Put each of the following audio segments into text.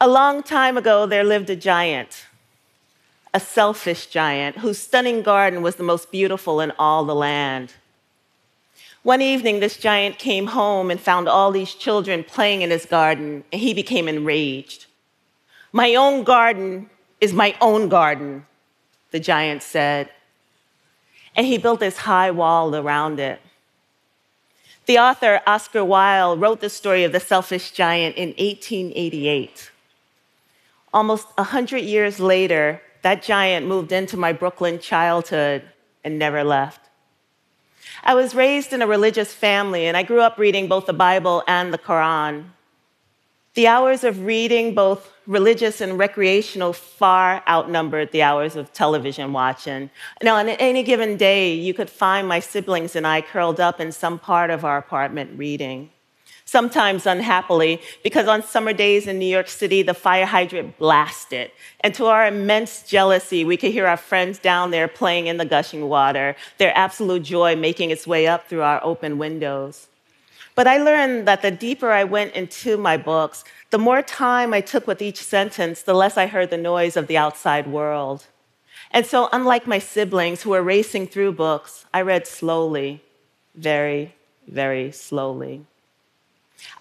A long time ago, there lived a giant, a selfish giant, whose stunning garden was the most beautiful in all the land. One evening, this giant came home and found all these children playing in his garden, and he became enraged. My own garden is my own garden, the giant said. And he built this high wall around it. The author, Oscar Wilde, wrote the story of the selfish giant in 1888. Almost 100 years later, that giant moved into my Brooklyn childhood and never left. I was raised in a religious family, and I grew up reading both the Bible and the Quran. The hours of reading, both religious and recreational, far outnumbered the hours of television watching. Now, on any given day, you could find my siblings and I curled up in some part of our apartment reading sometimes unhappily, because on summer days in New York City, the fire hydrant blasted. And to our immense jealousy, we could hear our friends down there playing in the gushing water, their absolute joy making its way up through our open windows. But I learned that the deeper I went into my books, the more time I took with each sentence, the less I heard the noise of the outside world. And so, unlike my siblings who were racing through books, I read slowly, very, very slowly.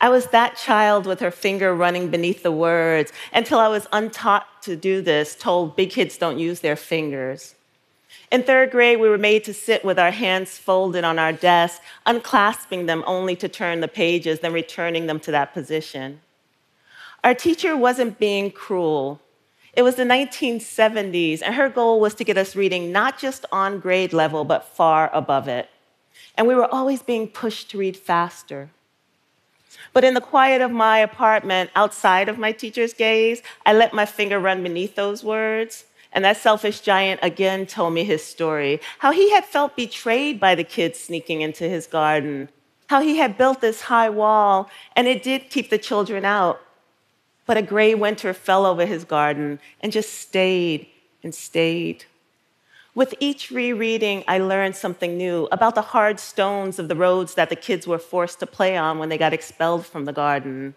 I was that child with her finger running beneath the words until I was untaught to do this, told big kids don't use their fingers. In third grade, we were made to sit with our hands folded on our desk, unclasping them only to turn the pages, then returning them to that position. Our teacher wasn't being cruel. It was the 1970s, and her goal was to get us reading not just on grade level, but far above it. And we were always being pushed to read faster. But in the quiet of my apartment, outside of my teacher's gaze, I let my finger run beneath those words. And that selfish giant again told me his story how he had felt betrayed by the kids sneaking into his garden, how he had built this high wall, and it did keep the children out. But a gray winter fell over his garden and just stayed and stayed with each rereading, I learned something new about the hard stones of the roads that the kids were forced to play on when they got expelled from the garden,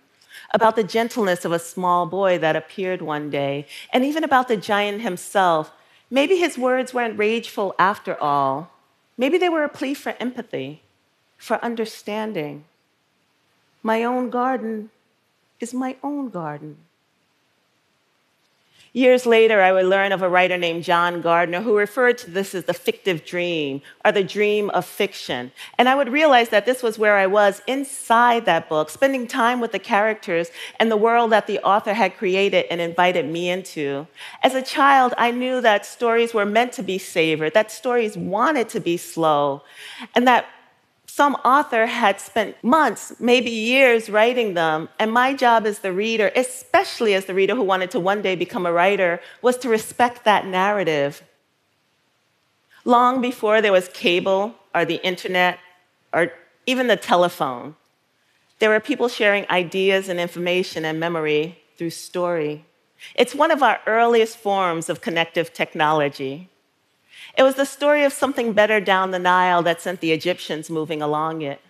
about the gentleness of a small boy that appeared one day, and even about the giant himself. Maybe his words weren't rageful after all. Maybe they were a plea for empathy, for understanding. My own garden is my own garden. Years later, I would learn of a writer named John Gardner who referred to this as the fictive dream or the dream of fiction. And I would realize that this was where I was inside that book, spending time with the characters and the world that the author had created and invited me into. As a child, I knew that stories were meant to be savored, that stories wanted to be slow, and that some author had spent months, maybe years writing them, and my job as the reader, especially as the reader who wanted to one day become a writer, was to respect that narrative. Long before there was cable or the internet or even the telephone, there were people sharing ideas and information and memory through story. It's one of our earliest forms of connective technology. It was the story of something better down the Nile that sent the Egyptians moving along it.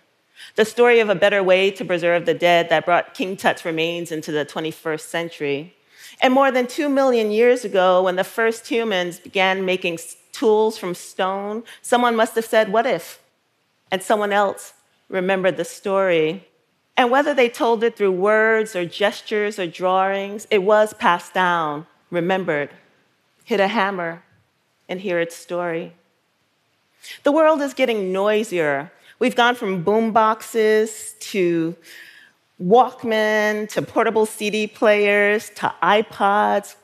The story of a better way to preserve the dead that brought King Tut's remains into the 21st century. And more than two million years ago, when the first humans began making tools from stone, someone must have said, What if? And someone else remembered the story. And whether they told it through words or gestures or drawings, it was passed down, remembered, hit a hammer, and hear its story. The world is getting noisier. We've gone from boom boxes to Walkman to portable CD players to iPods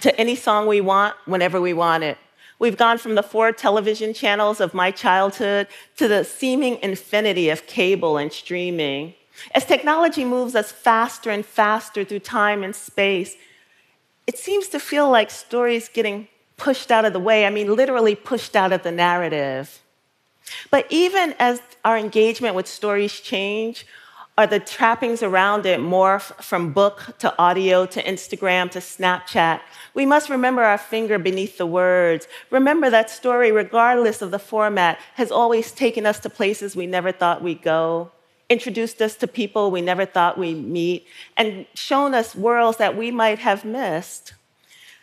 to any song we want whenever we want it. We've gone from the four television channels of my childhood to the seeming infinity of cable and streaming. As technology moves us faster and faster through time and space, it seems to feel like stories getting pushed out of the way. I mean, literally pushed out of the narrative. But even as our engagement with stories change, are the trappings around it morph from book to audio to Instagram to Snapchat, we must remember our finger beneath the words. Remember that story, regardless of the format, has always taken us to places we never thought we'd go, introduced us to people we never thought we'd meet, and shown us worlds that we might have missed.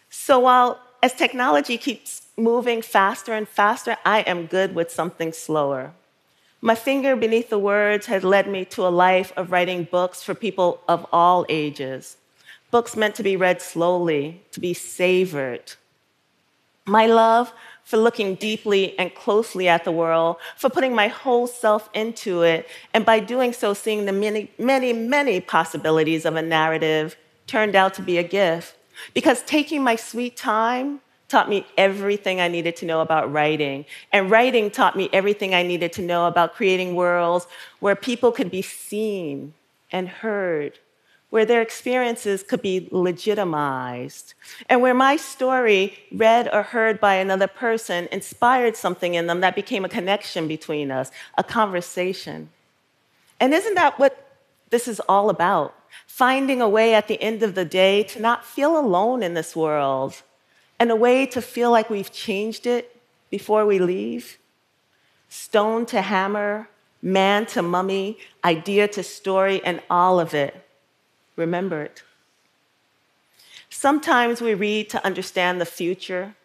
So while as technology keeps moving faster and faster, I am good with something slower. My finger beneath the words has led me to a life of writing books for people of all ages. Books meant to be read slowly, to be savored. My love for looking deeply and closely at the world, for putting my whole self into it, and by doing so, seeing the many, many, many possibilities of a narrative turned out to be a gift. Because taking my sweet time taught me everything I needed to know about writing. And writing taught me everything I needed to know about creating worlds where people could be seen and heard, where their experiences could be legitimized, and where my story, read or heard by another person, inspired something in them that became a connection between us, a conversation. And isn't that what this is all about? Finding a way at the end of the day to not feel alone in this world and a way to feel like we've changed it before we leave. Stone to hammer, man to mummy, idea to story, and all of it. Remember it. Sometimes we read to understand the future.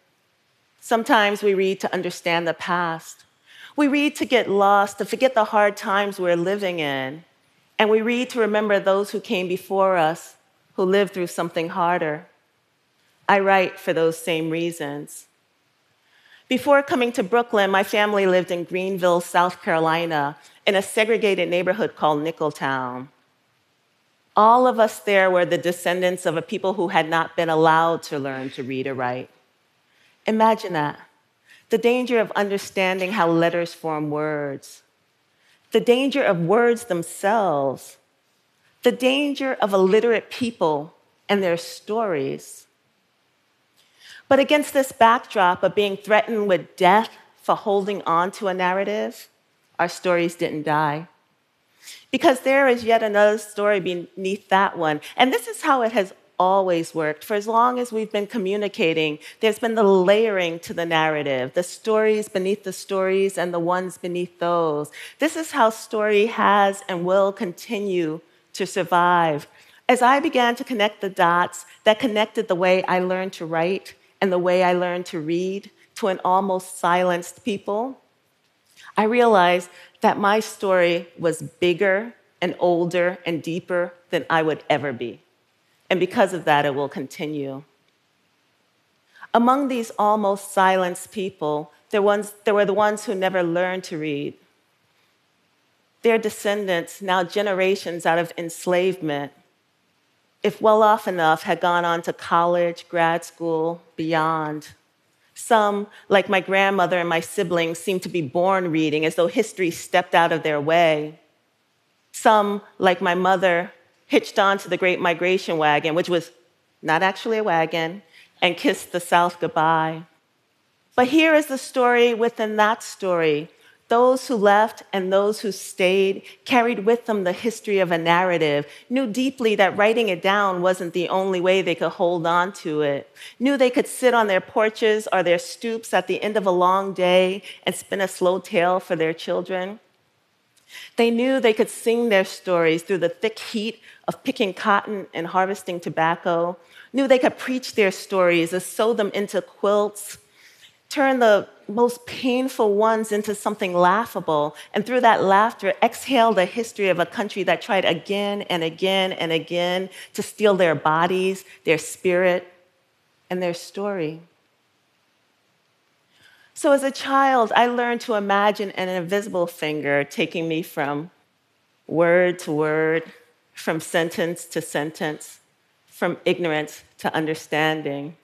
Sometimes we read to understand the past. We read to get lost, to forget the hard times we're living in. And we read to remember those who came before us, who lived through something harder. I write for those same reasons. Before coming to Brooklyn, my family lived in Greenville, South Carolina, in a segregated neighborhood called Nicholtown. All of us there were the descendants of a people who had not been allowed to learn to read or write. Imagine that the danger of understanding how letters form words, the danger of words themselves, the danger of illiterate people and their stories. But against this backdrop of being threatened with death for holding on to a narrative, our stories didn't die. Because there is yet another story beneath that one. And this is how it has always worked. For as long as we've been communicating, there's been the layering to the narrative, the stories beneath the stories and the ones beneath those. This is how story has and will continue to survive. As I began to connect the dots that connected the way I learned to write and the way I learned to read to an almost silenced people, I realized that my story was bigger and older and deeper than I would ever be. And because of that, it will continue. Among these almost silenced people, there, ones, there were the ones who never learned to read. Their descendants, now generations out of enslavement, if well off enough, had gone on to college, grad school, beyond. Some, like my grandmother and my siblings, seemed to be born reading as though history stepped out of their way. Some, like my mother, hitched onto the Great Migration wagon, which was not actually a wagon, and kissed the South goodbye. But here is the story within that story those who left and those who stayed carried with them the history of a narrative, knew deeply that writing it down wasn't the only way they could hold on to it, knew they could sit on their porches or their stoops at the end of a long day and spin a slow tale for their children. They knew they could sing their stories through the thick heat of picking cotton and harvesting tobacco, knew they could preach their stories and sew them into quilts turn the most painful ones into something laughable, and through that laughter, exhale the history of a country that tried again and again and again to steal their bodies, their spirit, and their story. So, as a child, I learned to imagine an invisible finger taking me from word to word, from sentence to sentence, from ignorance to understanding.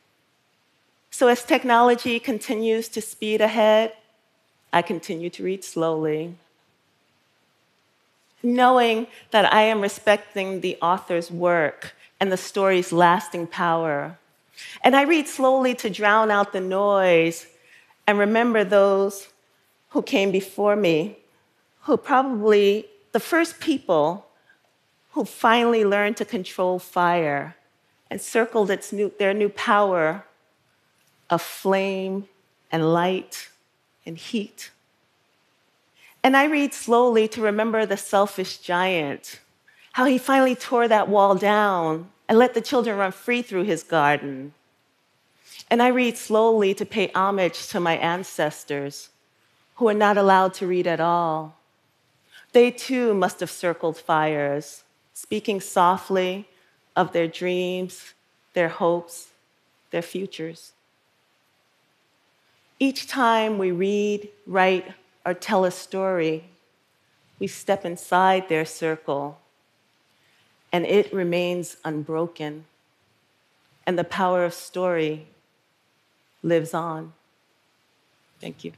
So, as technology continues to speed ahead, I continue to read slowly, knowing that I am respecting the author's work and the story's lasting power. And I read slowly to drown out the noise and remember those who came before me, who probably the first people who finally learned to control fire and circled its new, their new power of flame and light and heat. And I read slowly to remember the selfish giant, how he finally tore that wall down and let the children run free through his garden. And I read slowly to pay homage to my ancestors who are not allowed to read at all. They too must have circled fires, speaking softly of their dreams, their hopes, their futures. Each time we read, write, or tell a story, we step inside their circle, and it remains unbroken. And the power of story lives on. Thank you.